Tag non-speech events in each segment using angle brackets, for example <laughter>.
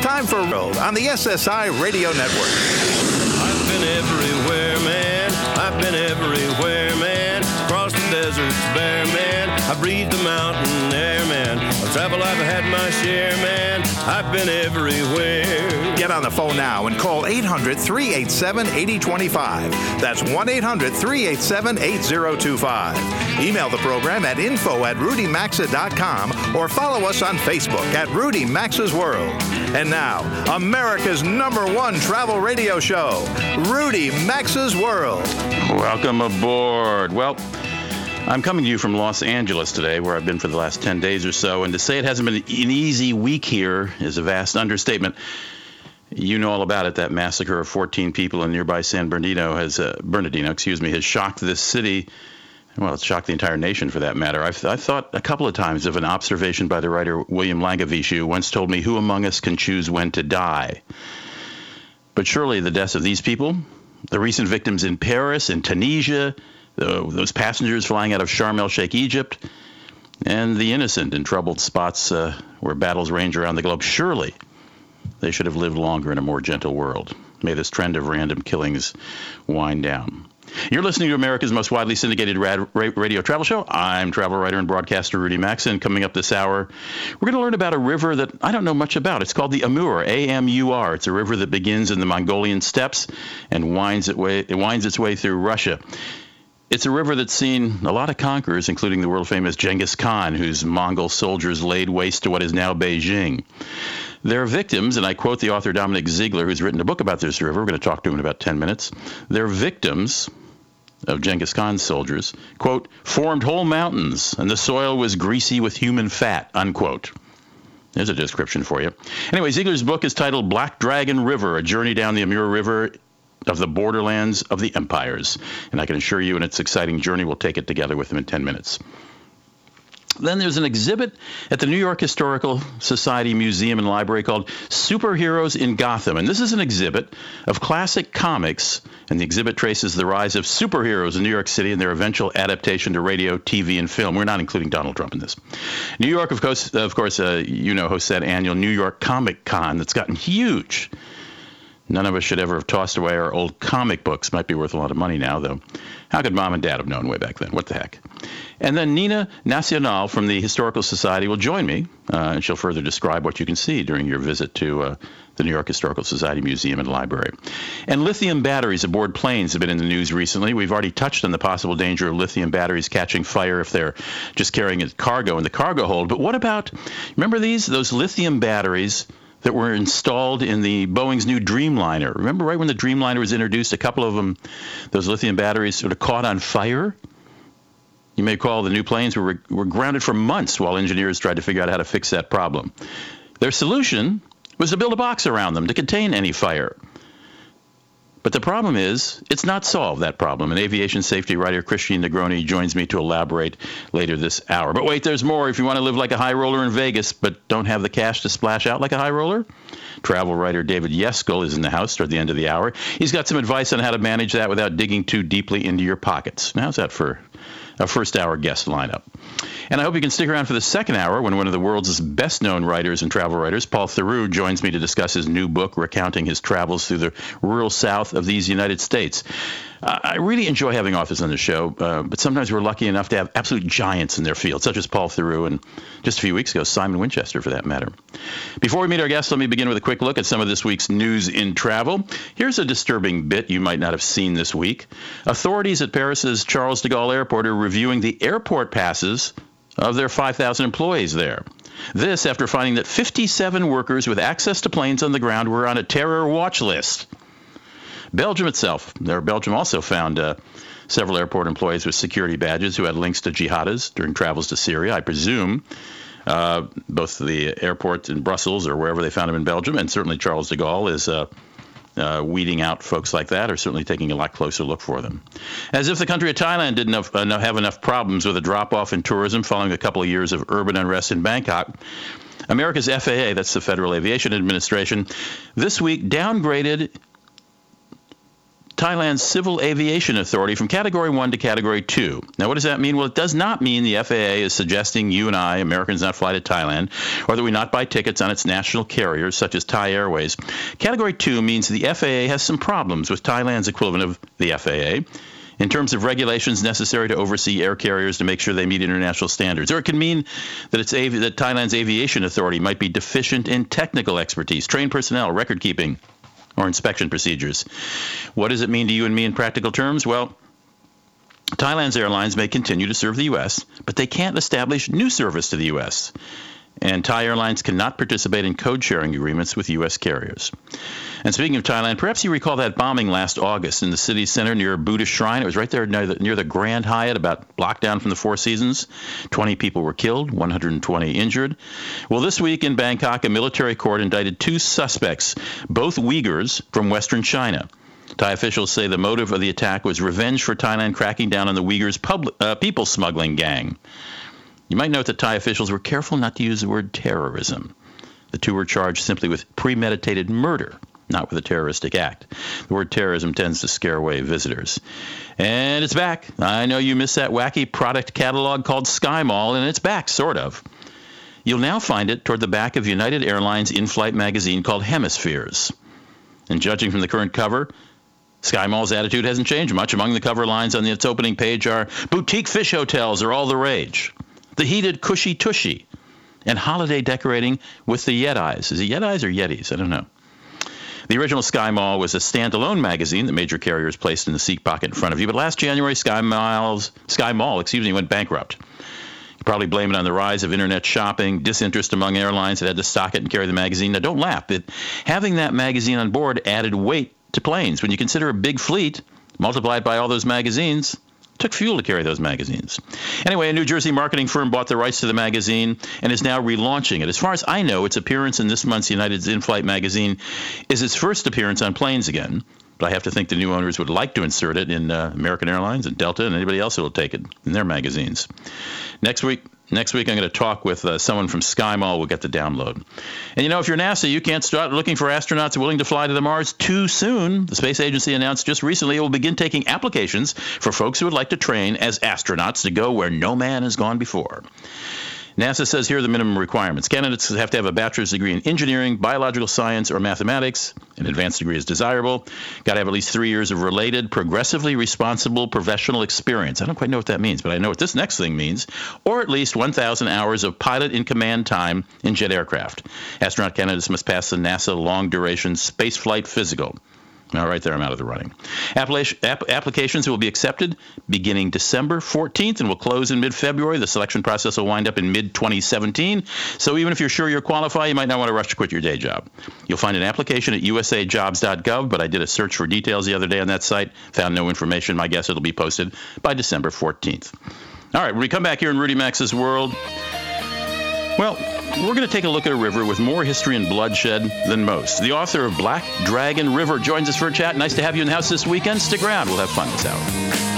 it's time for World on the SSI Radio Network. I've been everywhere, man. I've been everywhere, man. Across the deserts, bare, man. I breathe the mountain air, man. Of travel, I've had my share, man. I've been everywhere. Get on the phone now and call 800 387 8025. That's 1 800 387 8025. Email the program at info at rudymaxa.com or follow us on Facebook at Rudy Maxa's World. And now, America's number one travel radio show, Rudy Maxa's World. Welcome aboard. Well, I'm coming to you from Los Angeles today, where I've been for the last 10 days or so. And to say it hasn't been an easy week here is a vast understatement. You know all about it. That massacre of 14 people in nearby San Bernardino has, uh, Bernardino, excuse me, has shocked this city. Well, it's shocked the entire nation for that matter. I've, I've thought a couple of times of an observation by the writer William who once told me, Who among us can choose when to die? But surely the deaths of these people, the recent victims in Paris and Tunisia, the, those passengers flying out of Sharm el Sheikh, Egypt, and the innocent in troubled spots uh, where battles range around the globe, surely they should have lived longer in a more gentle world. May this trend of random killings wind down. You're listening to America's most widely syndicated rad, radio travel show. I'm travel writer and broadcaster Rudy Maxa. Coming up this hour, we're going to learn about a river that I don't know much about. It's called the Amur, A-M-U-R. It's a river that begins in the Mongolian steppes and winds, it way, it winds its way through Russia. It's a river that's seen a lot of conquerors, including the world famous Genghis Khan, whose Mongol soldiers laid waste to what is now Beijing. They're victims, and I quote the author Dominic Ziegler, who's written a book about this river. We're going to talk to him in about 10 minutes. They're victims of Genghis Khan's soldiers, quote, formed whole mountains, and the soil was greasy with human fat, unquote. There's a description for you. Anyway, Ziegler's book is titled Black Dragon River, A Journey Down the Amur River of the borderlands of the empires. And I can assure you, in its exciting journey, we'll take it together with him in 10 minutes. Then there's an exhibit at the New York Historical Society Museum and Library called Superheroes in Gotham. And this is an exhibit of classic comics, and the exhibit traces the rise of superheroes in New York City and their eventual adaptation to radio, TV, and film. We're not including Donald Trump in this. New York, of course, of course uh, you know, hosts that annual New York Comic Con that's gotten huge. None of us should ever have tossed away our old comic books. Might be worth a lot of money now, though. How could mom and dad have known way back then? What the heck? And then Nina Nazionale from the Historical Society will join me, uh, and she'll further describe what you can see during your visit to uh, the New York Historical Society Museum and Library. And lithium batteries aboard planes have been in the news recently. We've already touched on the possible danger of lithium batteries catching fire if they're just carrying cargo in the cargo hold. But what about, remember these, those lithium batteries? That were installed in the Boeing's new Dreamliner. Remember, right when the Dreamliner was introduced, a couple of them, those lithium batteries, sort of caught on fire. You may recall the new planes were, were grounded for months while engineers tried to figure out how to fix that problem. Their solution was to build a box around them to contain any fire. But the problem is, it's not solved, that problem. And aviation safety writer Christine Negroni joins me to elaborate later this hour. But wait, there's more. If you want to live like a high roller in Vegas, but don't have the cash to splash out like a high roller, travel writer David Yeskel is in the house toward the end of the hour. He's got some advice on how to manage that without digging too deeply into your pockets. Now, how's that for a first hour guest lineup? And I hope you can stick around for the second hour when one of the world's best known writers and travel writers, Paul Theroux, joins me to discuss his new book recounting his travels through the rural south of these United States. I really enjoy having authors on the show, uh, but sometimes we're lucky enough to have absolute giants in their field, such as Paul Theroux and just a few weeks ago, Simon Winchester, for that matter. Before we meet our guests, let me begin with a quick look at some of this week's news in travel. Here's a disturbing bit you might not have seen this week. Authorities at Paris's Charles de Gaulle Airport are reviewing the airport passes of their 5,000 employees there. This after finding that 57 workers with access to planes on the ground were on a terror watch list. Belgium itself, there Belgium also found uh, several airport employees with security badges who had links to jihadists during travels to Syria. I presume uh, both the airport in Brussels or wherever they found them in Belgium, and certainly Charles de Gaulle is uh, uh, weeding out folks like that, or certainly taking a lot closer look for them. As if the country of Thailand didn't have, uh, have enough problems with a drop off in tourism following a couple of years of urban unrest in Bangkok. America's FAA, that's the Federal Aviation Administration, this week downgraded Thailand's Civil Aviation Authority from Category 1 to Category 2. Now, what does that mean? Well, it does not mean the FAA is suggesting you and I, Americans, not fly to Thailand, or that we not buy tickets on its national carriers, such as Thai Airways. Category 2 means the FAA has some problems with Thailand's equivalent of the FAA in terms of regulations necessary to oversee air carriers to make sure they meet international standards. Or it can mean that, it's avi- that Thailand's aviation authority might be deficient in technical expertise, trained personnel, record keeping, or inspection procedures. What does it mean to you and me in practical terms? Well, Thailand's airlines may continue to serve the U.S., but they can't establish new service to the U.S and Thai Airlines cannot participate in code sharing agreements with U.S. carriers. And speaking of Thailand, perhaps you recall that bombing last August in the city center near a Buddhist shrine. It was right there near the, near the Grand Hyatt, about block down from the Four Seasons. 20 people were killed, 120 injured. Well, this week in Bangkok, a military court indicted two suspects, both Uyghurs from Western China. Thai officials say the motive of the attack was revenge for Thailand cracking down on the Uyghurs' public, uh, people smuggling gang. You might note that Thai officials were careful not to use the word terrorism. The two were charged simply with premeditated murder, not with a terroristic act. The word terrorism tends to scare away visitors. And it's back. I know you missed that wacky product catalog called Sky Mall, and it's back, sort of. You'll now find it toward the back of United Airlines in flight magazine called Hemispheres. And judging from the current cover, Sky Mall's attitude hasn't changed much. Among the cover lines on its opening page are boutique fish hotels are all the rage the heated cushy tushy, and holiday decorating with the Yetis. Is it Yetis or Yetis? I don't know. The original Sky Mall was a standalone magazine that major carriers placed in the seat pocket in front of you. But last January, Sky, Miles, Sky Mall, excuse me, went bankrupt. You probably blame it on the rise of internet shopping, disinterest among airlines that had to stock it and carry the magazine. Now, don't laugh. It, having that magazine on board added weight to planes. When you consider a big fleet multiplied by all those magazines, took fuel to carry those magazines. Anyway, a New Jersey marketing firm bought the rights to the magazine and is now relaunching it. As far as I know, its appearance in this month's United's In Flight magazine is its first appearance on planes again. But I have to think the new owners would like to insert it in uh, American Airlines and Delta and anybody else who will take it in their magazines. Next week, Next week, I'm going to talk with uh, someone from SkyMall. We'll get the download. And you know, if you're NASA, you can't start looking for astronauts willing to fly to the Mars too soon. The space agency announced just recently it will begin taking applications for folks who would like to train as astronauts to go where no man has gone before. NASA says here are the minimum requirements. Candidates have to have a bachelor's degree in engineering, biological science, or mathematics. An advanced degree is desirable. Got to have at least three years of related, progressively responsible professional experience. I don't quite know what that means, but I know what this next thing means. Or at least 1,000 hours of pilot in command time in jet aircraft. Astronaut candidates must pass the NASA long duration spaceflight physical. All right, there, I'm out of the running. applications will be accepted beginning December 14th and will close in mid February. The selection process will wind up in mid 2017. So even if you're sure you're qualified, you might not want to rush to quit your day job. You'll find an application at usajobs.gov, but I did a search for details the other day on that site, found no information. My guess it'll be posted by December 14th. All right, when we come back here in Rudy Maxa's world, well, we're going to take a look at a river with more history and bloodshed than most. The author of Black Dragon River joins us for a chat. Nice to have you in the house this weekend. Stick around. We'll have fun this hour.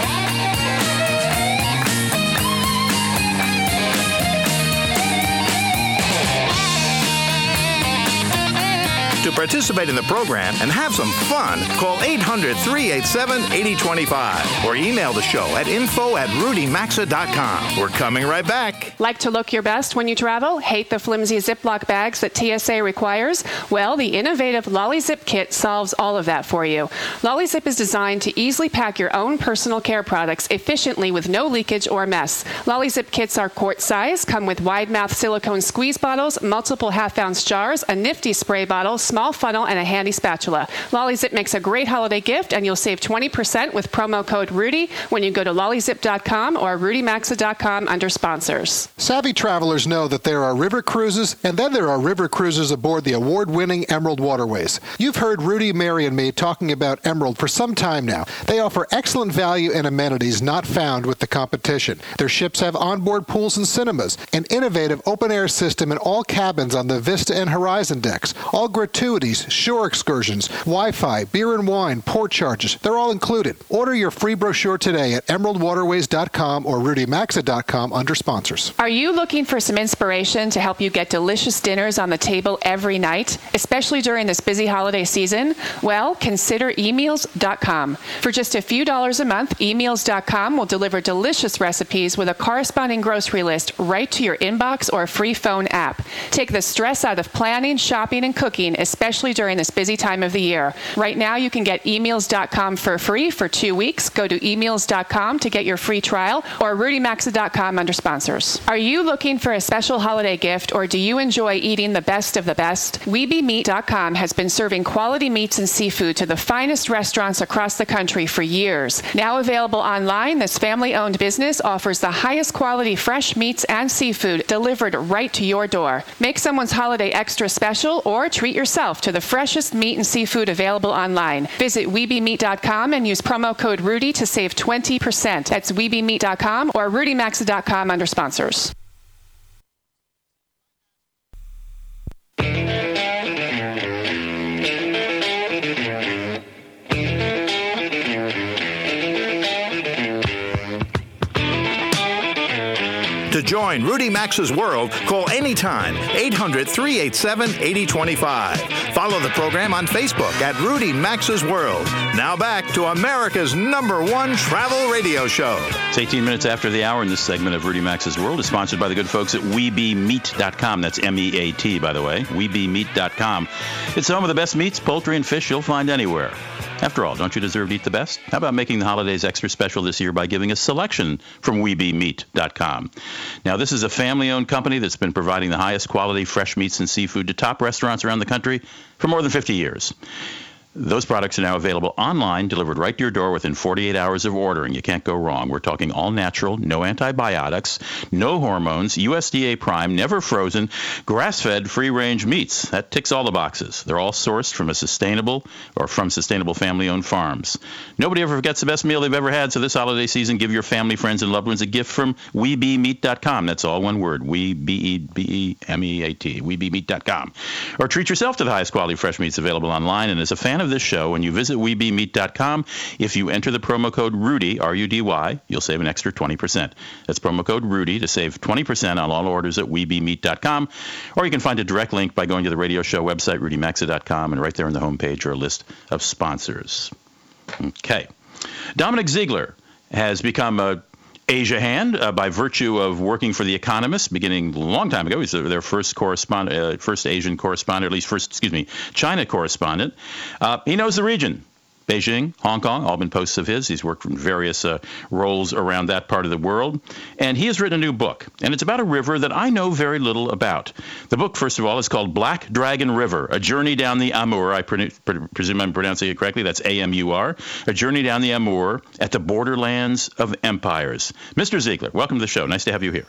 To participate in the program and have some fun, call 800 387 8025 or email the show at info at rudymaxa.com. We're coming right back. Like to look your best when you travel? Hate the flimsy Ziploc bags that TSA requires? Well, the innovative Lolly Zip kit solves all of that for you. Lolly Zip is designed to easily pack your own personal care products efficiently with no leakage or mess. Lolly Zip kits are quart size, come with wide mouth silicone squeeze bottles, multiple half ounce jars, a nifty spray bottle, small funnel, and a handy spatula. LollyZip makes a great holiday gift, and you'll save 20% with promo code Rudy when you go to lollyzip.com or rudymaxa.com under sponsors. Savvy travelers know that there are river cruises, and then there are river cruises aboard the award winning Emerald Waterways. You've heard Rudy, Mary, and me talking about Emerald for some time now. They offer excellent value and amenities not found with the competition. Their ships have onboard pools and cinemas, an innovative open air system in all cabins on the Vista and Horizon decks, all gratuitous gratuities, shore excursions, Wi Fi, beer and wine, port charges. They're all included. Order your free brochure today at emeraldwaterways.com or rudymaxa.com under sponsors. Are you looking for some inspiration to help you get delicious dinners on the table every night, especially during this busy holiday season? Well, consider emeals.com. For just a few dollars a month, emeals.com will deliver delicious recipes with a corresponding grocery list right to your inbox or free phone app. Take the stress out of planning, shopping, and cooking, especially during this busy time of the year. Right now, you can get emeals.com for free for two weeks. Go to emeals.com to get your free trial or rudymaxa.com under sponsors. Are you looking for a special holiday gift or do you enjoy eating the best of the best? WeBeMeat.com has been serving quality meats and seafood to the finest restaurants across the country for years. Now available online, this family owned business offers the highest quality fresh meats and seafood delivered right to your door. Make someone's holiday extra special or treat yourself to the freshest meat and seafood available online. Visit WeBeMeat.com and use promo code Rudy to save 20%. That's WeBeMeat.com or RudyMaxa.com under sponsors. Join Rudy Maxa's World, call anytime 800 387 8025. Follow the program on Facebook at Rudy Maxa's World. Now back to America's number one travel radio show. It's 18 minutes after the hour, and this segment of Rudy Max's World is sponsored by the good folks at WeBeMeat.com. That's M E A T, by the way. WeBeMeat.com. It's home of the best meats, poultry, and fish you'll find anywhere. After all, don't you deserve to eat the best? How about making the holidays extra special this year by giving a selection from WeBeMeat.com? Now, this is a family owned company that's been providing the highest quality fresh meats and seafood to top restaurants around the country for more than 50 years. Those products are now available online, delivered right to your door within 48 hours of ordering. You can't go wrong. We're talking all natural, no antibiotics, no hormones, USDA prime, never frozen, grass fed, free range meats. That ticks all the boxes. They're all sourced from a sustainable or from sustainable family owned farms. Nobody ever forgets the best meal they've ever had, so this holiday season, give your family, friends, and loved ones a gift from WeBeMeat.com. That's all one word We. WeBeMeat.com. Or treat yourself to the highest quality fresh meats available online. And as a fan of this show, when you visit WeBeMeat.com, if you enter the promo code Rudy, R U D Y, you'll save an extra 20%. That's promo code Rudy to save 20% on all orders at WeBeMeat.com. Or you can find a direct link by going to the radio show website, RudyMaxa.com, and right there on the homepage are a list of sponsors. Okay. Dominic Ziegler has become a Asia hand uh, by virtue of working for The Economist beginning a long time ago. He's their first correspondent, uh, first Asian correspondent, at least first, excuse me, China correspondent. Uh, he knows the region. Beijing, Hong Kong, all been posts of his. He's worked in various uh, roles around that part of the world. And he has written a new book, and it's about a river that I know very little about. The book, first of all, is called Black Dragon River A Journey Down the Amur. I pre- pre- presume I'm pronouncing it correctly. That's A M U R. A Journey Down the Amur at the Borderlands of Empires. Mr. Ziegler, welcome to the show. Nice to have you here.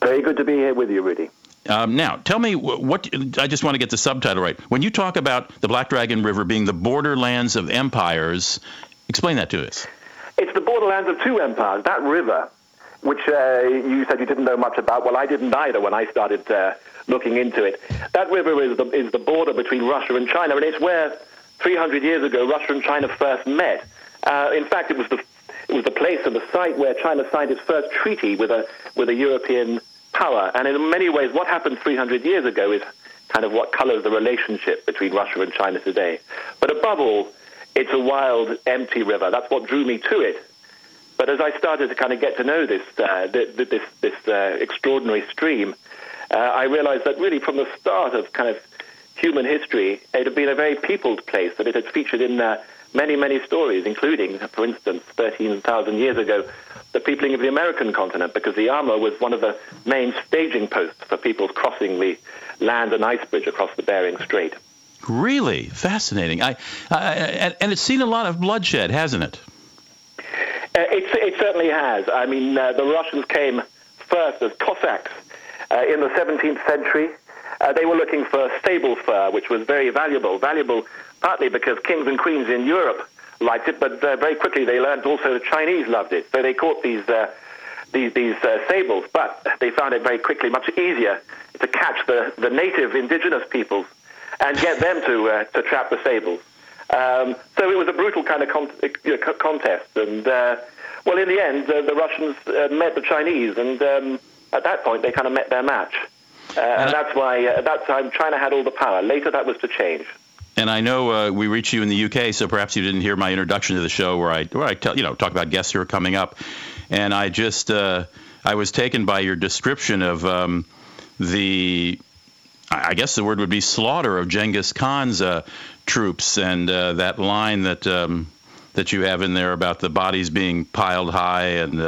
Very good to be here with you, Rudy. Um, now, tell me what I just want to get the subtitle right. When you talk about the Black Dragon River being the borderlands of empires, explain that to us. It's the borderlands of two empires. That river, which uh, you said you didn't know much about, well, I didn't either when I started uh, looking into it. That river is the, is the border between Russia and China, and it's where 300 years ago Russia and China first met. Uh, in fact, it was the it was the place and the site where China signed its first treaty with a with a European power. And in many ways, what happened 300 years ago is kind of what colors the relationship between Russia and China today. But above all, it's a wild, empty river. That's what drew me to it. But as I started to kind of get to know this uh, this this uh, extraordinary stream, uh, I realized that really from the start of kind of human history, it had been a very peopled place. That it had featured in uh, many many stories, including, for instance, 13,000 years ago, the peopling of the American continent, because the Amur was one of the main staging posts for people crossing the land and ice bridge across the Bering Strait. Really fascinating. I, I and it's seen a lot of bloodshed, hasn't it? Uh, it, it certainly has. I mean, uh, the Russians came first as Cossacks uh, in the 17th century. Uh, they were looking for sable fur, which was very valuable. Valuable partly because kings and queens in Europe liked it, but uh, very quickly they learned also the Chinese loved it. So they caught these uh, these, these uh, sables, but they found it very quickly much easier to catch the, the native indigenous peoples and get them to uh, to trap the sables. Um, so it was a brutal kind of con- know, contest, and uh, well, in the end, uh, the Russians uh, met the Chinese, and um, at that point, they kind of met their match, uh, and, and that's why at that time China had all the power. Later, that was to change. And I know uh, we reached you in the UK, so perhaps you didn't hear my introduction to the show where I where I tell you know talk about guests who are coming up, and I just uh, I was taken by your description of um, the I guess the word would be slaughter of Genghis Khan's uh, troops, and uh, that line that um, that you have in there about the bodies being piled high and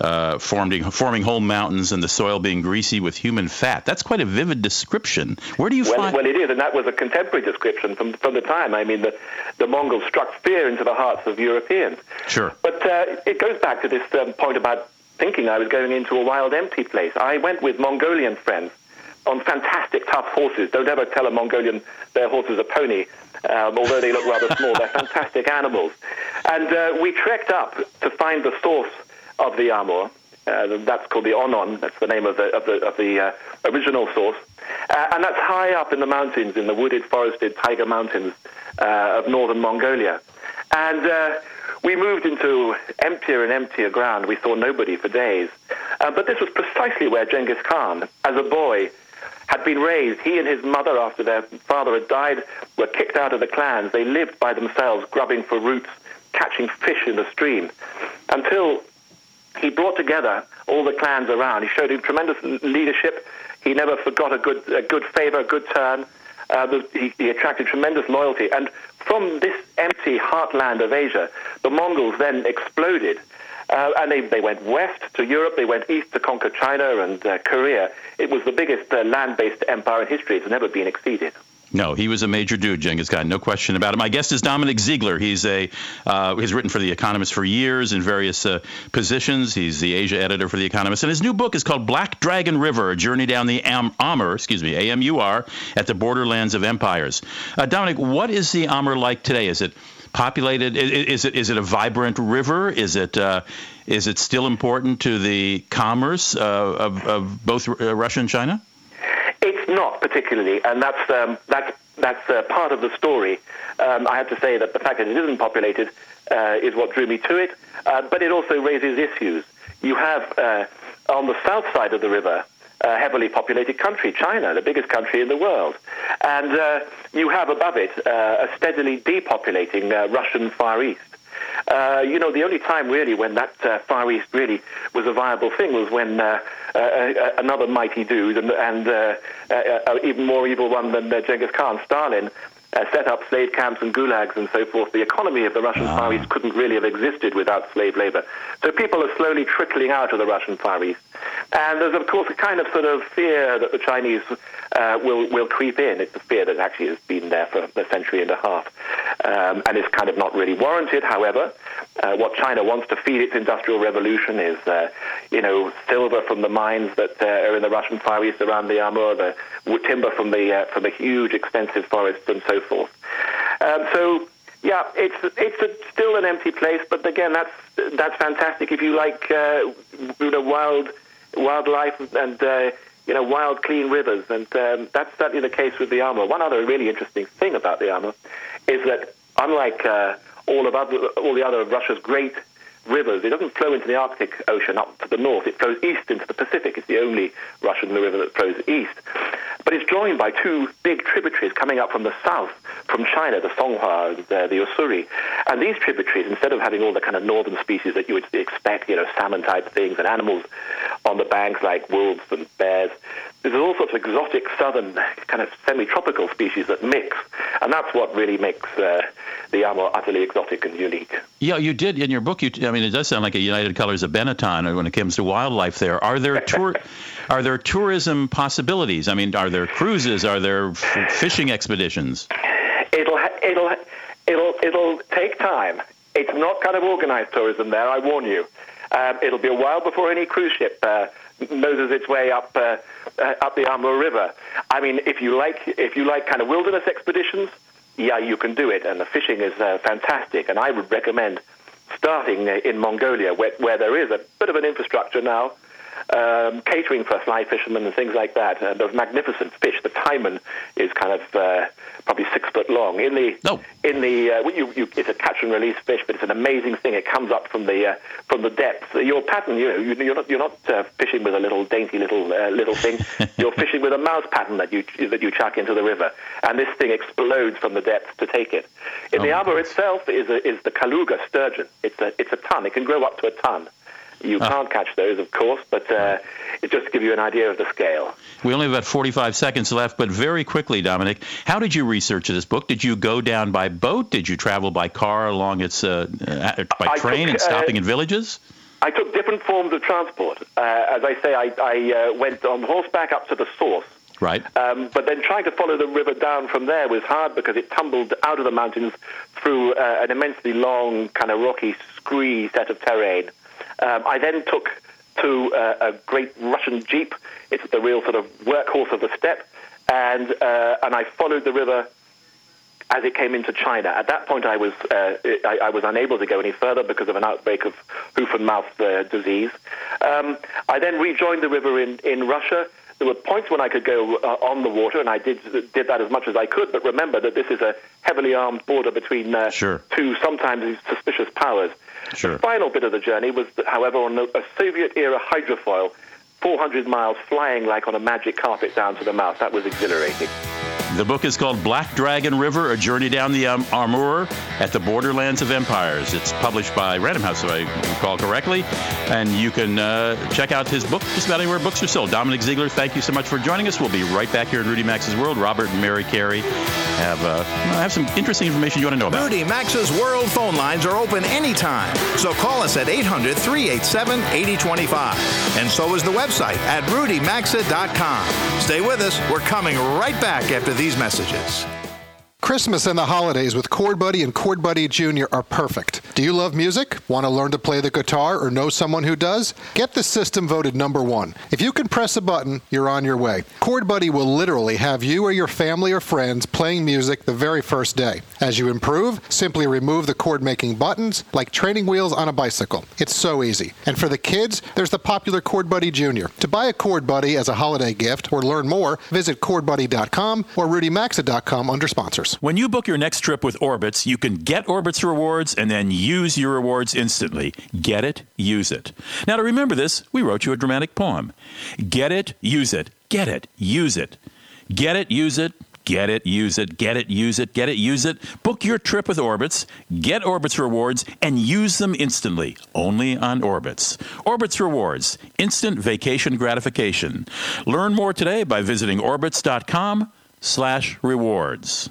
uh, forming forming whole mountains and the soil being greasy with human fat. That's quite a vivid description. Where do you well, find? Well, it is, and that was a contemporary description from from the time. I mean, the the Mongols struck fear into the hearts of Europeans. Sure. But uh, it goes back to this um, point about thinking I was going into a wild, empty place. I went with Mongolian friends on fantastic, tough horses. Don't ever tell a Mongolian their horse is a pony, um, although they look rather small. They're <laughs> fantastic animals. And uh, we trekked up to find the source of the Amur. Uh, that's called the Onon. That's the name of the of the of the uh, original source, uh, and that's high up in the mountains, in the wooded, forested Tiger mountains uh, of northern Mongolia. And uh, we moved into emptier and emptier ground. We saw nobody for days. Uh, but this was precisely where Genghis Khan, as a boy, had been raised. He and his mother, after their father had died, were kicked out of the clans. They lived by themselves, grubbing for roots, catching fish in the stream, until he brought together all the clans around. He showed him tremendous leadership. He never forgot a good, a good favor, a good turn. Uh, he, he, attracted tremendous loyalty. And from this empty heartland of Asia, the Mongols then exploded. Uh, and they, they went west to Europe, they went east to conquer China and uh, Korea. It was the biggest uh, land based empire in history. It's never been exceeded. No, he was a major dude, Genghis Khan. No question about it. My guest is Dominic Ziegler. He's a uh, he's written for The Economist for years in various uh, positions. He's the Asia editor for The Economist, and his new book is called Black Dragon River: A Journey Down the Am- Amur, excuse me, A-M-U-R, at the borderlands of empires. Uh, Dominic, what is the Amur like today? Is it populated? Is, is it is it a vibrant river? Is it uh, is it still important to the commerce uh, of, of both uh, Russia and China? It's not particularly, and that's um, that's that's uh, part of the story. Um, I have to say that the fact that it isn't populated uh, is what drew me to it, uh, but it also raises issues. You have uh, on the south side of the river a heavily populated country, China, the biggest country in the world, and uh, you have above it uh, a steadily depopulating Russian Far East. Uh, you know, the only time really when that uh, Far East really was a viable thing was when uh, uh, uh another mighty dude and, and uh, even more evil one than Genghis Khan, Stalin, uh, set up slave camps and gulags and so forth. The economy of the Russian ah. Far East couldn't really have existed without slave labor. So people are slowly trickling out of the Russian Far East. And there's, of course, a kind of sort of fear that the Chinese uh, will, will creep in. It's a fear that actually has been there for a century and a half. Um, and is kind of not really warranted, however. Uh, what China wants to feed its industrial revolution is, uh, you know, silver from the mines that uh, are in the Russian Far East around the Amur, the timber from the uh, from the huge, extensive forests, and so forth. Um, so yeah, it's it's a, still an empty place, but again, that's that's fantastic if you like uh, you know wild wildlife and uh, you know wild clean rivers, and um, that's certainly the case with the Amur. One other really interesting thing about the Amur is that unlike uh, all of other, all the other of Russia's great rivers. It doesn't flow into the Arctic Ocean up to the north. It flows east into the Pacific. It's the only Russian river that flows east. But it's joined by two big tributaries coming up from the south, from China, the Songhua and uh, the Ussuri. And these tributaries, instead of having all the kind of northern species that you would expect, you know, salmon-type things and animals on the banks like wolves and bears, there's all sorts of exotic southern kind of semi-tropical species that mix. And that's what really makes uh, the Amur utterly exotic and unique. Yeah, you did in your book. You, I mean, it does sound like a United Colors of Benetton when it comes to wildlife. There are there <laughs> tour, are there tourism possibilities? I mean, are there cruises? Are there f- fishing expeditions? It'll it'll it'll it'll take time. It's not kind of organized tourism there. I warn you. Um, it'll be a while before any cruise ship uh, noses its way up uh, uh, up the Amur River. I mean, if you like if you like kind of wilderness expeditions yeah, you can do it, and the fishing is uh, fantastic. And I would recommend starting in Mongolia, where, where there is a bit of an infrastructure now, um, catering for fly fishermen and things like that. Uh, those magnificent fish. The taimen is kind of uh, probably six foot long. In the no. in the uh, you, you, it's a catch and release fish, but it's an amazing thing. It comes up from the uh, from the depths. Your pattern, you know, you, are not you're not uh, fishing with a little dainty little uh, little thing. <laughs> you're fishing with a mouse pattern that you that you chuck into the river, and this thing explodes from the depths to take it. In oh the arbor itself is a, is the kaluga sturgeon. It's a it's a ton. It can grow up to a ton. You ah. can't catch those, of course, but uh, it just to give you an idea of the scale. We only have about 45 seconds left, but very quickly, Dominic, how did you research this book? Did you go down by boat? Did you travel by car along its uh, uh by train took, and stopping in uh, villages? I took different forms of transport. Uh, as I say, I, I went on horseback up to the source. Right. Um, but then trying to follow the river down from there was hard because it tumbled out of the mountains through uh, an immensely long, kind of rocky, scree set of terrain. Um, I then took to uh, a great Russian jeep. It's the real sort of workhorse of the steppe, and uh, and I followed the river as it came into China. At that point, I was uh, I, I, was unable to go any further because of an outbreak of hoof and mouth uh, disease. Um, I then rejoined the river in in Russia. There were points when I could go uh, on the water, and I did did that as much as I could. But remember that this is a heavily armed border between uh, sure. two sometimes suspicious powers. Sure. The final bit of the journey was, however, on a Soviet-era hydrofoil, 400 miles flying like on a magic carpet down to the mouth. That was exhilarating. The book is called Black Dragon River, A Journey Down the um, Amur at the Borderlands of Empires. It's published by Random House, if I recall correctly. And you can uh, check out his book just about anywhere books are sold. Dominic Ziegler, thank you so much for joining us. We'll be right back here in Rudy Maxa's World. Robert and Mary Carey have, uh, have some interesting information you want to know about. Rudy Maxa's World phone lines are open anytime. So call us at 800 387 8025. And so is the website at rudymaxa.com. Stay with us. We're coming right back after these messages. Christmas and the holidays with Chord Buddy and Chord Buddy Jr. are perfect. Do you love music? Want to learn to play the guitar or know someone who does? Get the system voted number one. If you can press a button, you're on your way. Chord Buddy will literally have you or your family or friends playing music the very first day. As you improve, simply remove the chord making buttons like training wheels on a bicycle. It's so easy. And for the kids, there's the popular Chord Buddy Jr. To buy a Chord Buddy as a holiday gift or learn more, visit chordbuddy.com or rudymaxa.com under sponsors. When you book your next trip with Orbitz, you can get Orbitz rewards and then use your rewards instantly. Get it, use it. Now, to remember this, we wrote you a dramatic poem. Get it, use it. Get it, use it. Get it, use it. Get it, use it, get it, use it, get it, use it. Book your trip with Orbitz, get Orbitz rewards, and use them instantly, only on Orbitz. Orbitz rewards, instant vacation gratification. Learn more today by visiting orbitz.com slash rewards.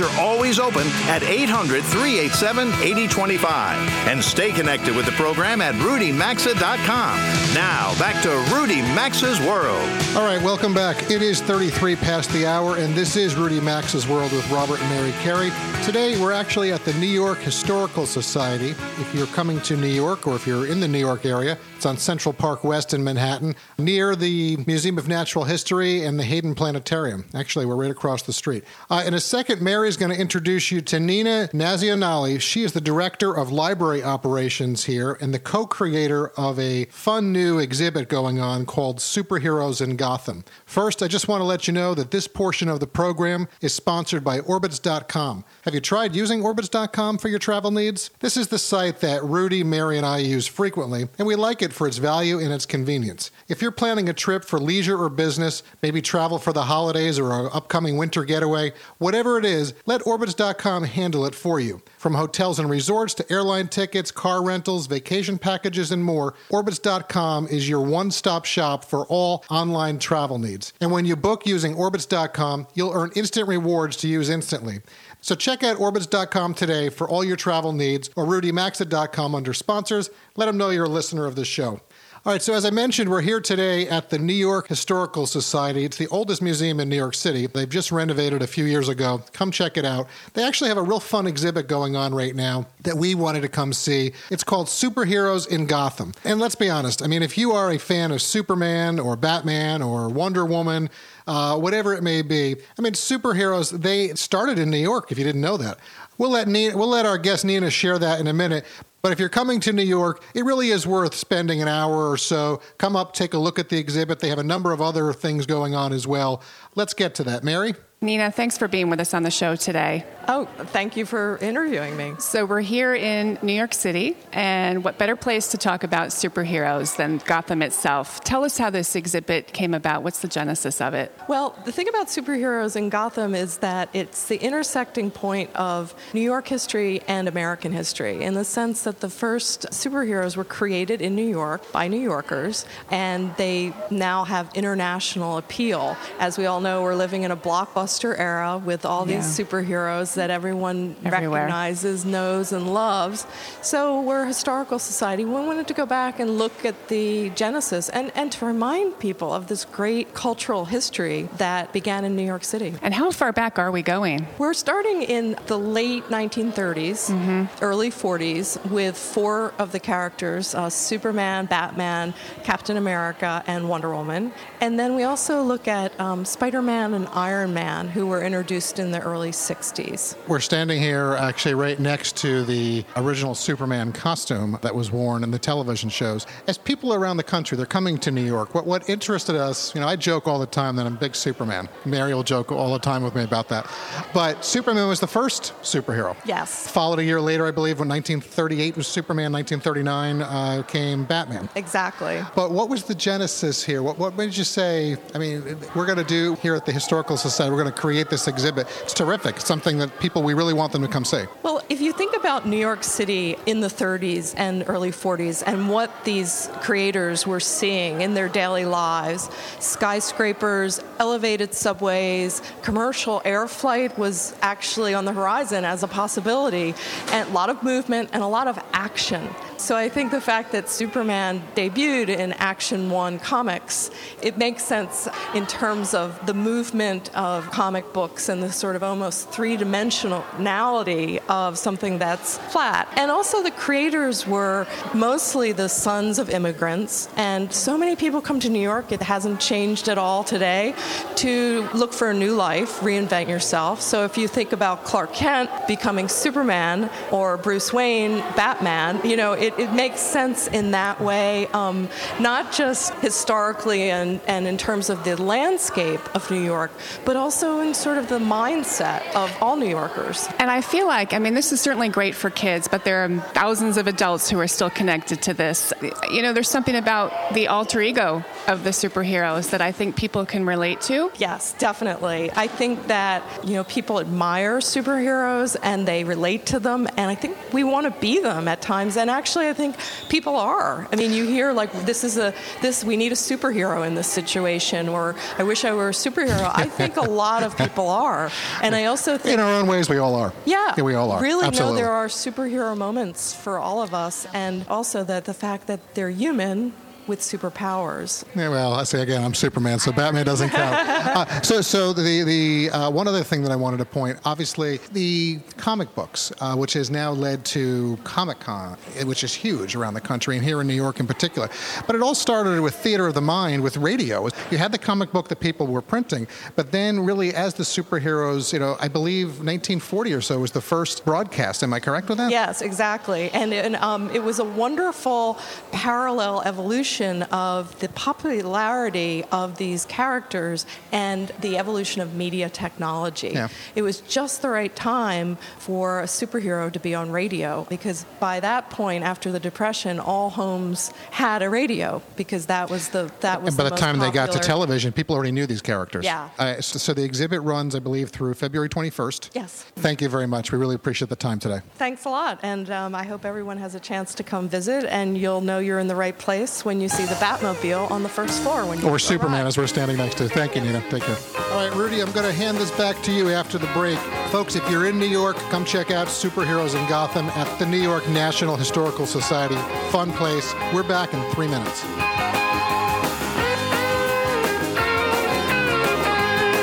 Are always open at 800 387 8025. And stay connected with the program at rudymaxa.com. Now, back to Rudy Maxa's World. All right, welcome back. It is 33 past the hour, and this is Rudy Maxa's World with Robert and Mary Carey. Today, we're actually at the New York Historical Society. If you're coming to New York or if you're in the New York area, it's on Central Park West in Manhattan, near the Museum of Natural History and the Hayden Planetarium. Actually, we're right across the street. Uh, in a second, Mary is going to introduce you to Nina Nazionale. She is the Director of Library Operations here and the co creator of a fun new exhibit going on called Superheroes in Gotham. First, I just want to let you know that this portion of the program is sponsored by Orbitz.com. Have you tried using Orbitz.com for your travel needs? This is the site that Rudy, Mary, and I use frequently, and we like it for its value and its convenience. If you're planning a trip for leisure or business, maybe travel for the holidays or an upcoming winter getaway, whatever it is, let Orbitz.com handle it for you. From hotels and resorts to airline tickets, car rentals, vacation packages, and more, Orbitz.com is your one stop shop for all online travel needs. And when you book using Orbitz.com, you'll earn instant rewards to use instantly. So check out Orbitz.com today for all your travel needs or RudyMaxa.com under sponsors. Let them know you're a listener of this show. All right, so as I mentioned, we're here today at the New York Historical Society. It's the oldest museum in New York City. They've just renovated a few years ago. Come check it out. They actually have a real fun exhibit going on right now that we wanted to come see. It's called Superheroes in Gotham. And let's be honest, I mean, if you are a fan of Superman or Batman or Wonder Woman, uh, whatever it may be, I mean, superheroes, they started in New York, if you didn't know that. We'll let, Nina, we'll let our guest Nina share that in a minute. But if you're coming to New York, it really is worth spending an hour or so. Come up, take a look at the exhibit. They have a number of other things going on as well. Let's get to that. Mary? Nina, thanks for being with us on the show today. Oh, thank you for interviewing me. So, we're here in New York City, and what better place to talk about superheroes than Gotham itself? Tell us how this exhibit came about. What's the genesis of it? Well, the thing about superheroes in Gotham is that it's the intersecting point of New York history and American history in the sense that the first superheroes were created in New York by New Yorkers, and they now have international appeal. As we all know, we're living in a blockbuster era with all yeah. these superheroes that everyone Everywhere. recognizes, knows, and loves. So we're a historical society. We wanted to go back and look at the genesis and, and to remind people of this great cultural history that began in New York City. And how far back are we going? We're starting in the late 1930s, mm-hmm. early 40s, with four of the characters uh, Superman, Batman, Captain America, and Wonder Woman. And then we also look at um, Spider Man and Iron Man who were introduced in the early 60s. We're standing here actually right next to the original Superman costume that was worn in the television shows. As people around the country, they're coming to New York. What, what interested us, you know, I joke all the time that I'm a big Superman. Mary will joke all the time with me about that. But Superman was the first superhero. Yes. Followed a year later, I believe, when 1938 was Superman, 1939 uh, came Batman. Exactly. But what was the genesis here? What, what made you say, I mean, we're going to do here at the Historical Society, we're going to to create this exhibit. It's terrific. Something that people, we really want them to come see. Well, if you think about New York City in the 30s and early 40s and what these creators were seeing in their daily lives skyscrapers, elevated subways, commercial air flight was actually on the horizon as a possibility, and a lot of movement and a lot of action. So I think the fact that Superman debuted in Action 1 comics, it makes sense in terms of the movement of comic books and the sort of almost three-dimensionality of something that's flat. And also the creators were mostly the sons of immigrants, and so many people come to New York, it hasn't changed at all today, to look for a new life, reinvent yourself. So if you think about Clark Kent becoming Superman or Bruce Wayne, Batman, you know, it it, it makes sense in that way, um, not just historically and, and in terms of the landscape of New York, but also in sort of the mindset of all New Yorkers. And I feel like, I mean, this is certainly great for kids, but there are thousands of adults who are still connected to this. You know, there's something about the alter ego of the superheroes that I think people can relate to. Yes, definitely. I think that, you know, people admire superheroes and they relate to them, and I think we want to be them at times. And actually, actually, I think people are. I mean, you hear like this is a this we need a superhero in this situation, or I wish I were a superhero. I think a lot of people are, and I also think in our own ways we all are. Yeah, yeah we all are. Really, Absolutely. know there are superhero moments for all of us, and also that the fact that they're human with superpowers. Yeah, well, I say again, I'm Superman, so Batman doesn't count. <laughs> uh, so, so the the uh, one other thing that I wanted to point, obviously, the comic books, uh, which has now led to Comic Con, eh, which is huge around the country and here in New York in particular. But it all started with theater of the mind, with radio. You had the comic book that people were printing, but then really as the superheroes, you know, I believe 1940 or so was the first broadcast. Am I correct with that? Yes, exactly. And, and um, it was a wonderful parallel evolution evolution of the popularity of these characters and the evolution of media technology. Yeah. It was just the right time for a superhero to be on radio because by that point, after the Depression, all homes had a radio because that was the that was. And by the, the time popular. they got to television, people already knew these characters. Yeah. Uh, so, so the exhibit runs, I believe, through February 21st. Yes. Thank you very much. We really appreciate the time today. Thanks a lot, and um, I hope everyone has a chance to come visit, and you'll know you're in the right place when when you see the Batmobile on the first floor. When you Or Superman, arrive. as we're standing next to. Thank you, Nina. Take care. All right, Rudy, I'm going to hand this back to you after the break. Folks, if you're in New York, come check out Superheroes in Gotham at the New York National Historical Society. Fun place. We're back in three minutes.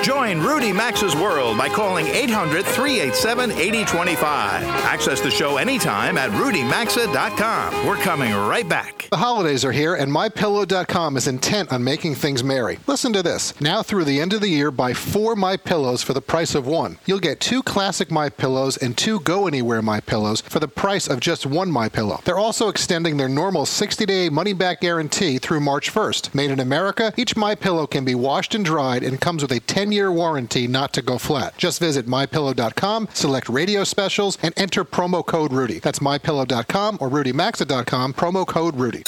Join Rudy Maxa's world by calling 800 387 8025. Access the show anytime at rudymaxa.com. We're coming right back. The holidays are here, and MyPillow.com is intent on making things merry. Listen to this. Now through the end of the year, buy four My Pillows for the price of one. You'll get two classic My Pillows and two Go Anywhere My Pillows for the price of just one My Pillow. They're also extending their normal 60-day money-back guarantee through March 1st. Made in America, each My Pillow can be washed and dried and comes with a 10-year warranty not to go flat. Just visit mypillow.com, select radio specials, and enter promo code Rudy. That's mypillow.com or rudymaxa.com, promo code Rudy.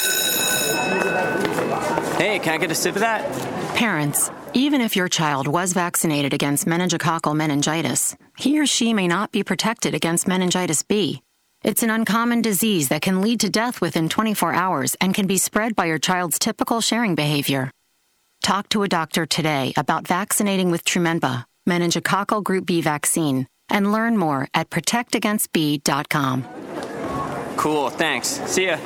Hey, can I get a sip of that? Parents, even if your child was vaccinated against meningococcal meningitis, he or she may not be protected against meningitis B. It's an uncommon disease that can lead to death within 24 hours and can be spread by your child's typical sharing behavior. Talk to a doctor today about vaccinating with Trumenba, meningococcal group B vaccine, and learn more at protectagainstb.com. Cool, thanks. See ya.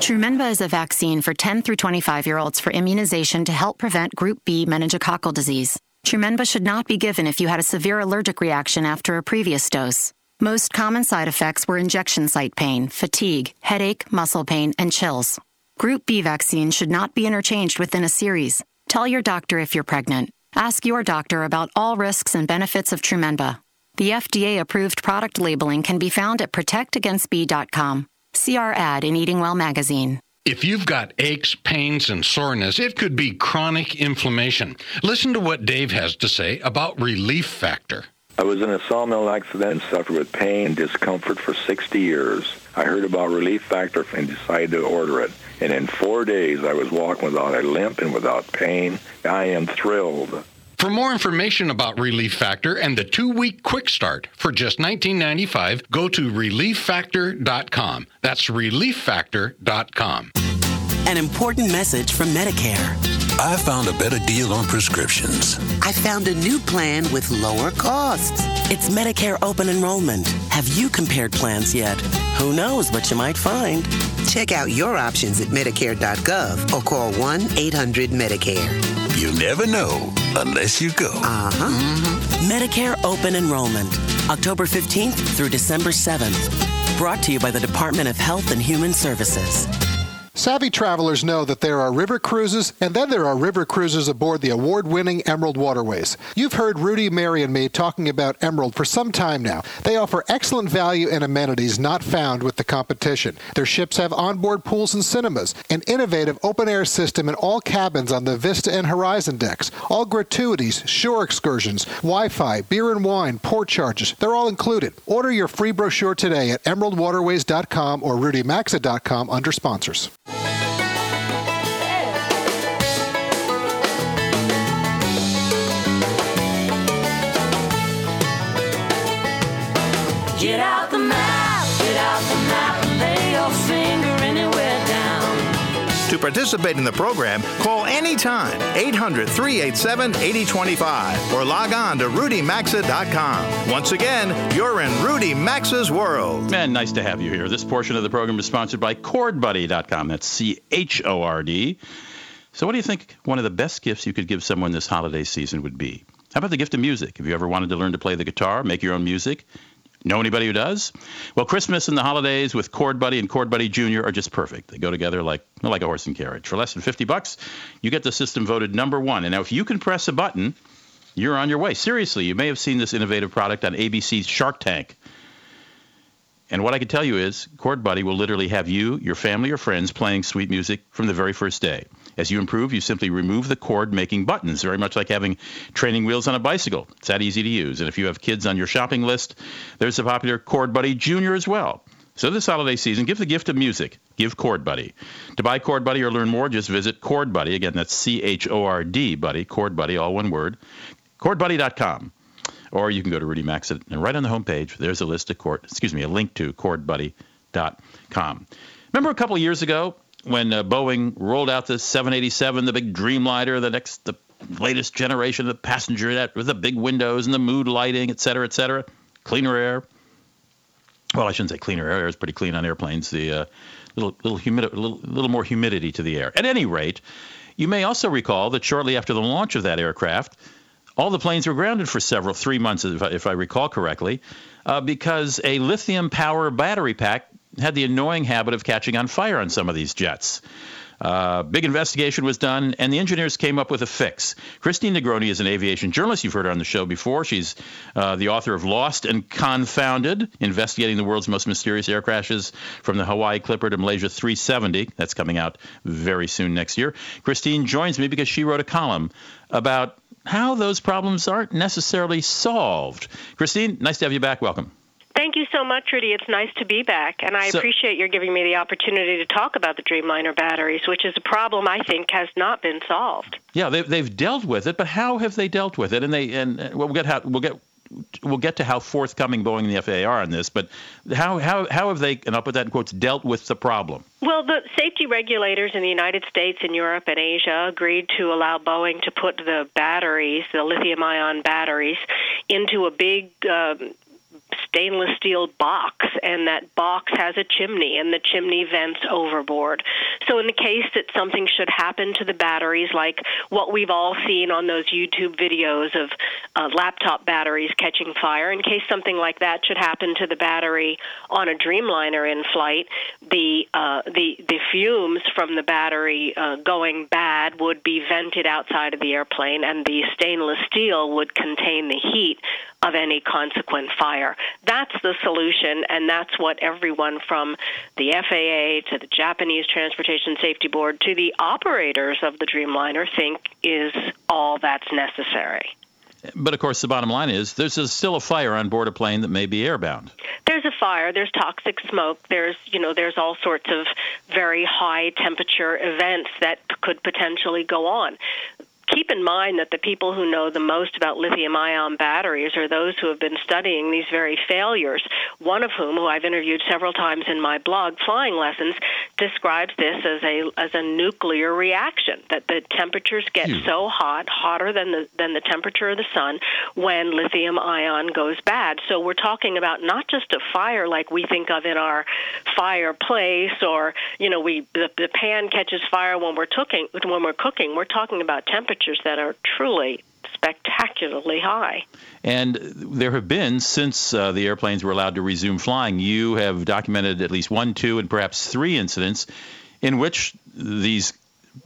Trumenba is a vaccine for 10 through 25 year olds for immunization to help prevent Group B meningococcal disease. Trumenba should not be given if you had a severe allergic reaction after a previous dose. Most common side effects were injection site pain, fatigue, headache, muscle pain, and chills. Group B vaccine should not be interchanged within a series. Tell your doctor if you're pregnant. Ask your doctor about all risks and benefits of Trumenba. The FDA approved product labeling can be found at protectagainstb.com. See our ad in Eating Well magazine. If you've got aches, pains, and soreness, it could be chronic inflammation. Listen to what Dave has to say about Relief Factor. I was in a sawmill accident and suffered with pain and discomfort for 60 years. I heard about Relief Factor and decided to order it. And in four days, I was walking without a limp and without pain. I am thrilled. For more information about Relief Factor and the two-week quick start for just $19.95, go to relieffactor.com. That's relieffactor.com. An important message from Medicare. I found a better deal on prescriptions. I found a new plan with lower costs. It's Medicare open enrollment. Have you compared plans yet? Who knows what you might find? Check out your options at Medicare.gov or call 1 800 Medicare. You never know unless you go. Uh huh. Medicare open enrollment, October 15th through December 7th. Brought to you by the Department of Health and Human Services. Savvy travelers know that there are river cruises, and then there are river cruises aboard the award winning Emerald Waterways. You've heard Rudy, Mary, and me talking about Emerald for some time now. They offer excellent value and amenities not found with the competition. Their ships have onboard pools and cinemas, an innovative open air system in all cabins on the Vista and Horizon decks, all gratuities, shore excursions, Wi Fi, beer and wine, port charges. They're all included. Order your free brochure today at emeraldwaterways.com or rudymaxa.com under sponsors. Participate in the program, call anytime 800 387 8025 or log on to rudymaxa.com. Once again, you're in Rudy Maxa's world. Man, nice to have you here. This portion of the program is sponsored by ChordBuddy.com. That's C H O R D. So, what do you think one of the best gifts you could give someone this holiday season would be? How about the gift of music? Have you ever wanted to learn to play the guitar, make your own music? Know anybody who does? Well, Christmas and the holidays with Chord Buddy and Chord Buddy Jr. are just perfect. They go together like like a horse and carriage. For less than 50 bucks, you get the system voted number one. And now, if you can press a button, you're on your way. Seriously, you may have seen this innovative product on ABC's Shark Tank. And what I can tell you is, Chord Buddy will literally have you, your family, or friends playing sweet music from the very first day. As you improve, you simply remove the chord making buttons, very much like having training wheels on a bicycle. It's that easy to use. And if you have kids on your shopping list, there's the popular Chord Buddy Junior as well. So this holiday season, give the gift of music. Give Chord Buddy. To buy Chord Buddy or learn more, just visit Chord Buddy. Again, that's C-H-O-R-D Buddy, Chord Buddy, all one word. ChordBuddy.com. Or you can go to Rudy Max and right on the homepage, there's a list of chord, excuse me, a link to chordbuddy.com. Remember a couple years ago, when uh, Boeing rolled out the 787, the big Dreamliner, the next, the latest generation of the passenger jet with the big windows and the mood lighting, et cetera, et cetera, cleaner air. Well, I shouldn't say cleaner air. It's pretty clean on airplanes. The uh, little little humid, little, little more humidity to the air. At any rate, you may also recall that shortly after the launch of that aircraft, all the planes were grounded for several, three months, if I, if I recall correctly, uh, because a lithium power battery pack had the annoying habit of catching on fire on some of these jets. Uh, big investigation was done, and the engineers came up with a fix. Christine Negroni is an aviation journalist. You've heard her on the show before. She's uh, the author of Lost and Confounded, investigating the world's most mysterious air crashes from the Hawaii Clipper to Malaysia 370. That's coming out very soon next year. Christine joins me because she wrote a column about how those problems aren't necessarily solved. Christine, nice to have you back. Welcome. Thank you so much, Rudy. It's nice to be back, and I So- appreciate your giving me the opportunity to talk about the Dreamliner batteries, which is a problem I think has not been solved. Yeah, they, they've dealt with it, but how have they dealt with it? And they and uh, we'll get how we'll get we'll get to how forthcoming Boeing and the FAA are on this, but how how how have they and I'll put that in quotes dealt with the problem? Well, the safety regulators in the United States and Europe and Asia agreed to allow Boeing to put the batteries, the lithium ion batteries, into a big um, stainless steel box, and that box has a chimney, and the chimney vents overboard. So, in the case that something should happen to the batteries, like what we've all seen on those YouTube videos of uh, laptop batteries catching fire, in case something like that should happen to the battery on a Dreamliner in flight, the uh, the the fumes from the battery uh, going bad would be vented outside of the airplane, and the stainless steel would contain the heat of any consequent fire. That's the solution, and that's what everyone from the FAA to the Japanese Transportation Safety Board to the operators of the Dreamliner think is all that's necessary. But of course, the bottom line is there's still a fire on board a plane that may be airbound. There's a fire, there's toxic smoke, there's you know there's all sorts of very high temperature events that could potentially go on. Keep in mind that the people who know the most about lithium ion batteries are those who have been studying these very failures. One of whom, who I've interviewed several times in my blog, Flying Lessons, describes this as a as a nuclear reaction. That the temperatures get so hot, hotter than the than the temperature of the sun, when lithium ion goes bad. So we're talking about not just a fire like we think of in our fireplace, or you know, we the, the pan catches fire when we're cooking. When we're cooking, we're talking about temperatures that are truly spectacularly high. And there have been, since uh, the airplanes were allowed to resume flying, you have documented at least one, two, and perhaps three incidents in which these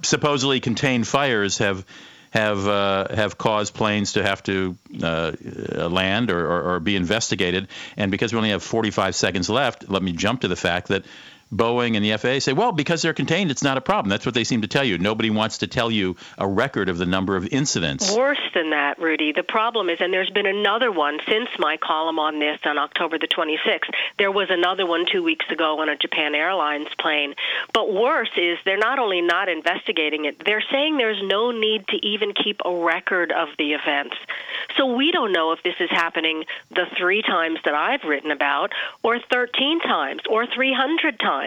supposedly contained fires have have uh, have caused planes to have to uh, uh, land or, or, or be investigated. And because we only have 45 seconds left, let me jump to the fact that Boeing and the FAA say, well, because they're contained, it's not a problem. That's what they seem to tell you. Nobody wants to tell you a record of the number of incidents. Worse than that, Rudy. The problem is, and there's been another one since my column on this on October the 26th. There was another one two weeks ago on a Japan Airlines plane. But worse is they're not only not investigating it, they're saying there's no need to even keep a record of the events. So we don't know if this is happening the three times that I've written about, or 13 times, or 300 times.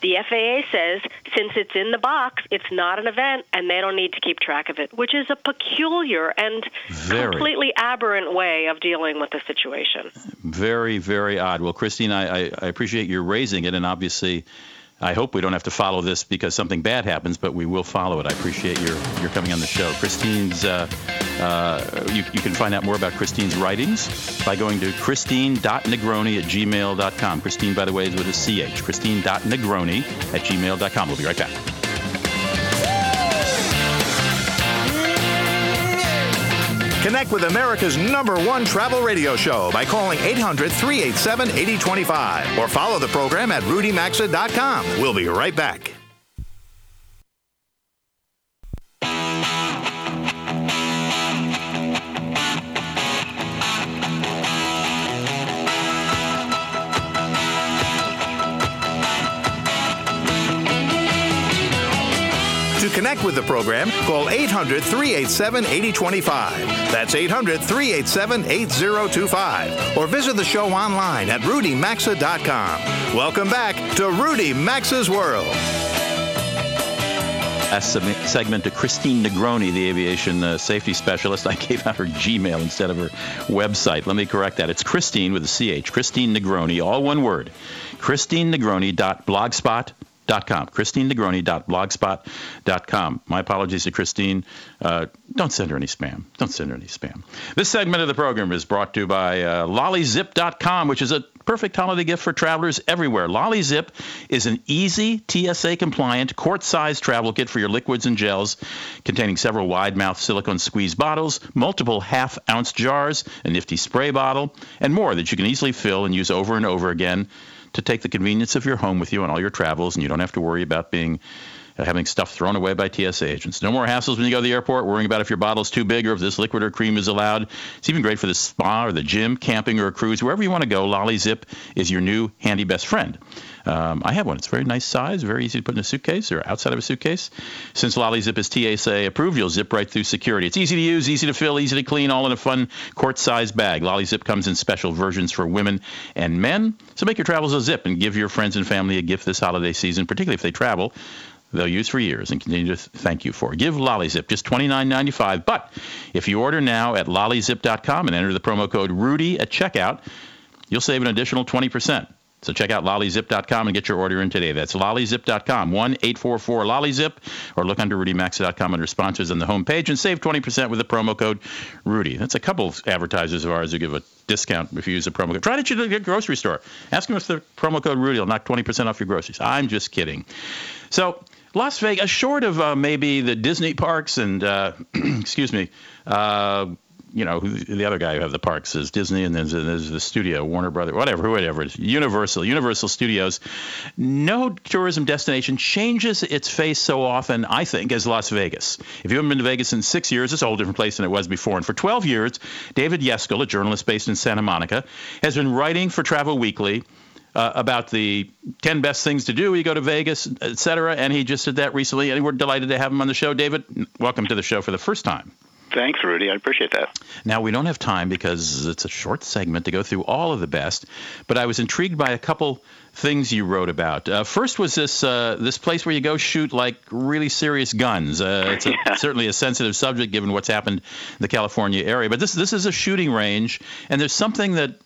The FAA says since it's in the box, it's not an event, and they don't need to keep track of it, which is a peculiar and Very. completely aberrant way of dealing with the situation. Very, very odd. Well, Christine, I, I, I appreciate your raising it, and obviously, I hope we don't have to follow this because something bad happens, but we will follow it. I appreciate your your coming on the show. Christine's, uh, uh, you, you can find out more about Christine's writings by going to christine.negroni at gmail.com. Christine, by the way, is with a CH. Christine.negroni at gmail.com. We'll be right back. Connect with America's number one travel radio show by calling 800 387 8025 or follow the program at rudymaxa.com. We'll be right back. Connect with the program, call 800 387 8025. That's 800 387 8025. Or visit the show online at rudymaxa.com. Welcome back to Rudy Maxa's World. seg- segment to Christine Negroni, the aviation uh, safety specialist. I gave out her Gmail instead of her website. Let me correct that. It's Christine with a CH. Christine Negroni, all one word. ChristineNegroni.blogspot.com. ChristineNegroni.blogspot.com. My apologies to Christine. Uh, don't send her any spam. Don't send her any spam. This segment of the program is brought to you by uh, LollyZip.com, which is a perfect holiday gift for travelers everywhere. LollyZip is an easy, TSA compliant, quart sized travel kit for your liquids and gels, containing several wide mouth silicone squeeze bottles, multiple half ounce jars, a nifty spray bottle, and more that you can easily fill and use over and over again to take the convenience of your home with you on all your travels, and you don't have to worry about being uh, having stuff thrown away by TSA agents. No more hassles when you go to the airport worrying about if your bottle's too big or if this liquid or cream is allowed. It's even great for the spa or the gym, camping or a cruise, wherever you want to go. Lolly Zip is your new handy best friend. Um, I have one. It's very nice size, very easy to put in a suitcase or outside of a suitcase. Since Lolly Zip is TSA approved, you'll zip right through security. It's easy to use, easy to fill, easy to clean, all in a fun quart-sized bag. Lolly Zip comes in special versions for women and men. So make your travels a zip and give your friends and family a gift this holiday season, particularly if they travel they'll use for years and continue to thank you for. Give LollyZip just $29.95. But if you order now at lollyzip.com and enter the promo code Rudy at checkout, you'll save an additional 20%. So check out lollyzip.com and get your order in today. That's lollyzip.com, 1-844-LOLLYZIP, or look under rudymaxa.com under sponsors on the homepage and save 20% with the promo code Rudy. That's a couple of advertisers of ours who give a discount if you use the promo code. Try it at your grocery store. Ask them if the promo code Rudy will knock 20% off your groceries. I'm just kidding. So Las Vegas, short of uh, maybe the Disney parks and, uh, <clears throat> excuse me, uh, you know, the other guy who have the parks is Disney, and then there's, there's the studio, Warner Brothers, whatever, whatever it is, Universal, Universal Studios. No tourism destination changes its face so often, I think, as Las Vegas. If you haven't been to Vegas in six years, it's a whole different place than it was before. And for 12 years, David Yeskel, a journalist based in Santa Monica, has been writing for Travel Weekly uh, about the 10 best things to do when you go to Vegas, et cetera. And he just did that recently, and we're delighted to have him on the show. David, welcome to the show for the first time. Thanks, Rudy. I appreciate that. Now, we don't have time because it's a short segment to go through all of the best, but I was intrigued by a couple things you wrote about. Uh, first was this uh, this place where you go shoot like really serious guns. Uh, it's a, <laughs> yeah. certainly a sensitive subject given what's happened in the California area, but this this is a shooting range, and there's something that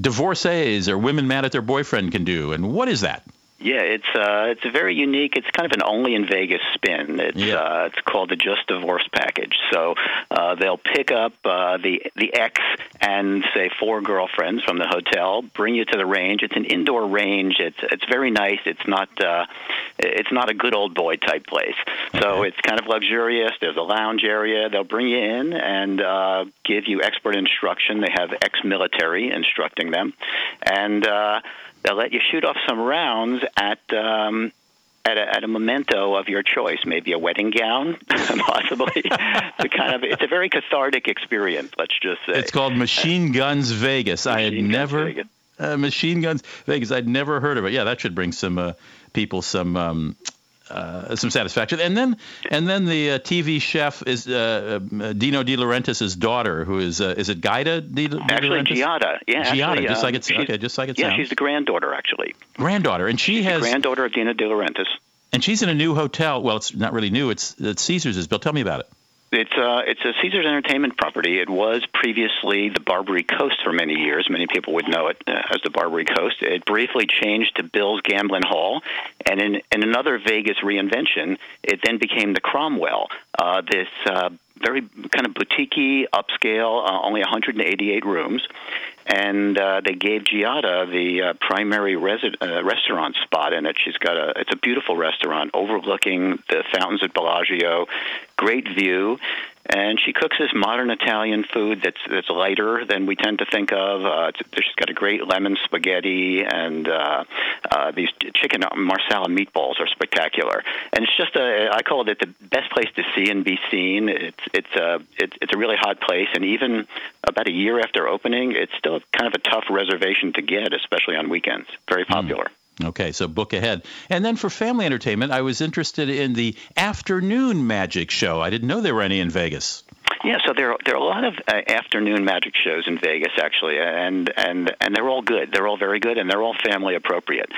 divorcees or women mad at their boyfriend can do. And what is that? Yeah, it's uh, it's a very unique. It's kind of an only in Vegas spin. It's yeah. uh, it's called the Just Divorced package. So uh, they'll pick up uh, the the ex and say four girlfriends from the hotel, bring you to the range. It's an indoor range. It's it's very nice. It's not uh, it's not a good old boy type place. So okay. it's kind of luxurious. There's a lounge area. They'll bring you in and uh, give you expert instruction. They have ex-military instructing them, and uh, they'll let you shoot off some rounds at um, at a, at a memento of your choice, maybe a wedding gown, <laughs> possibly. the kind of it's a very cathartic experience. Let's just say it's called Machine Guns Vegas. Machine I had never Vegas. Uh, Machine Guns Vegas. I'd never heard of it. Yeah, that should bring some uh, people some um, uh, some satisfaction. And then and then the uh, TV chef is uh, uh, Dino De Laurentiis' daughter, who is uh, is it Gaida De, De Actually, Giada. Yeah, Giada, actually, just like it's okay, just like it yeah, sounds. she's the granddaughter actually. Granddaughter, and she she's has granddaughter of Dino De Laurentiis. And she's in a new hotel. Well, it's not really new. It's, it's Caesars is built. Tell me about it. It's uh, it's a Caesars Entertainment property. It was previously the Barbary Coast for many years. Many people would know it uh, as the Barbary Coast. It briefly changed to Bill's Gambling Hall, and in, in another Vegas reinvention, it then became the Cromwell. Uh, this uh, very kind of boutique upscale, uh, only 188 rooms. And uh, they gave Giada the uh, primary resi- uh, restaurant spot in it. She's got a it's a beautiful restaurant overlooking the fountains at Bellagio, great view and she cooks this modern Italian food that's that's lighter than we tend to think of. Uh, she's got a great lemon spaghetti, and uh, uh, these chicken marsala meatballs are spectacular. And it's just a I call it the best place to see and be seen. It's it's a it's, it's a really hot place, and even about a year after opening, it's still kind of a tough reservation to get, especially on weekends. Very popular. Mm. Okay, so book ahead. And then for family entertainment, I was interested in the afternoon magic show. I didn't know there were any in Vegas. Yeah, so there there are a lot of uh, afternoon magic shows in Vegas actually, and and and they're all good. They're all very good, and they're all family appropriate.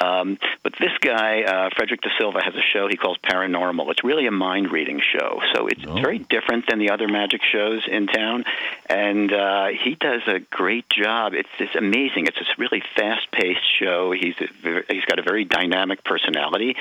Um, but this guy, uh, Frederick Da Silva, has a show he calls Paranormal. It's really a mind reading show, so it's Oh. very different than the other magic shows in town, and uh, he does a great job. It's it's amazing. It's this really fast paced show. He's a, he's got a very dynamic personality,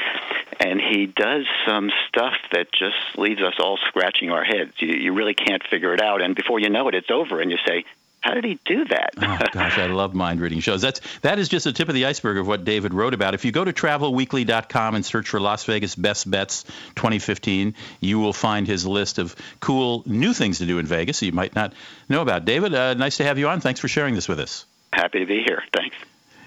and he does some stuff that just leaves us all scratching our heads. You, you really can't figure it out, and before you know it, it's over, and you say, "How did he do that?" Oh gosh, I love mind reading shows. That's that is just the tip of the iceberg of what David wrote about. If you go to travelweekly.com and search for Las Vegas Best Bets 2015, you will find his list of cool new things to do in Vegas that you might not know about. David, uh, nice to have you on. Thanks for sharing this with us. Happy to be here. Thanks.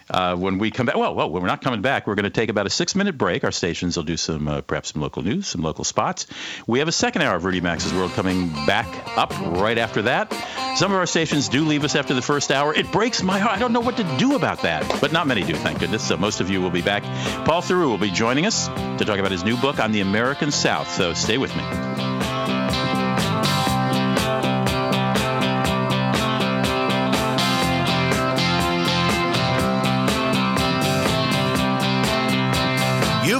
Uh, when we come back, well, well, we're not coming back, we're going to take about a six-minute break. Our stations will do some, uh, perhaps some local news, some local spots. We have a second hour of Rudy Maxa's World coming back up right after that. Some of our stations do leave us after the first hour. It breaks my heart. I don't know what to do about that, but not many do, thank goodness. So most of you will be back. Paul Theroux will be joining us to talk about his new book on the American South. So stay with me.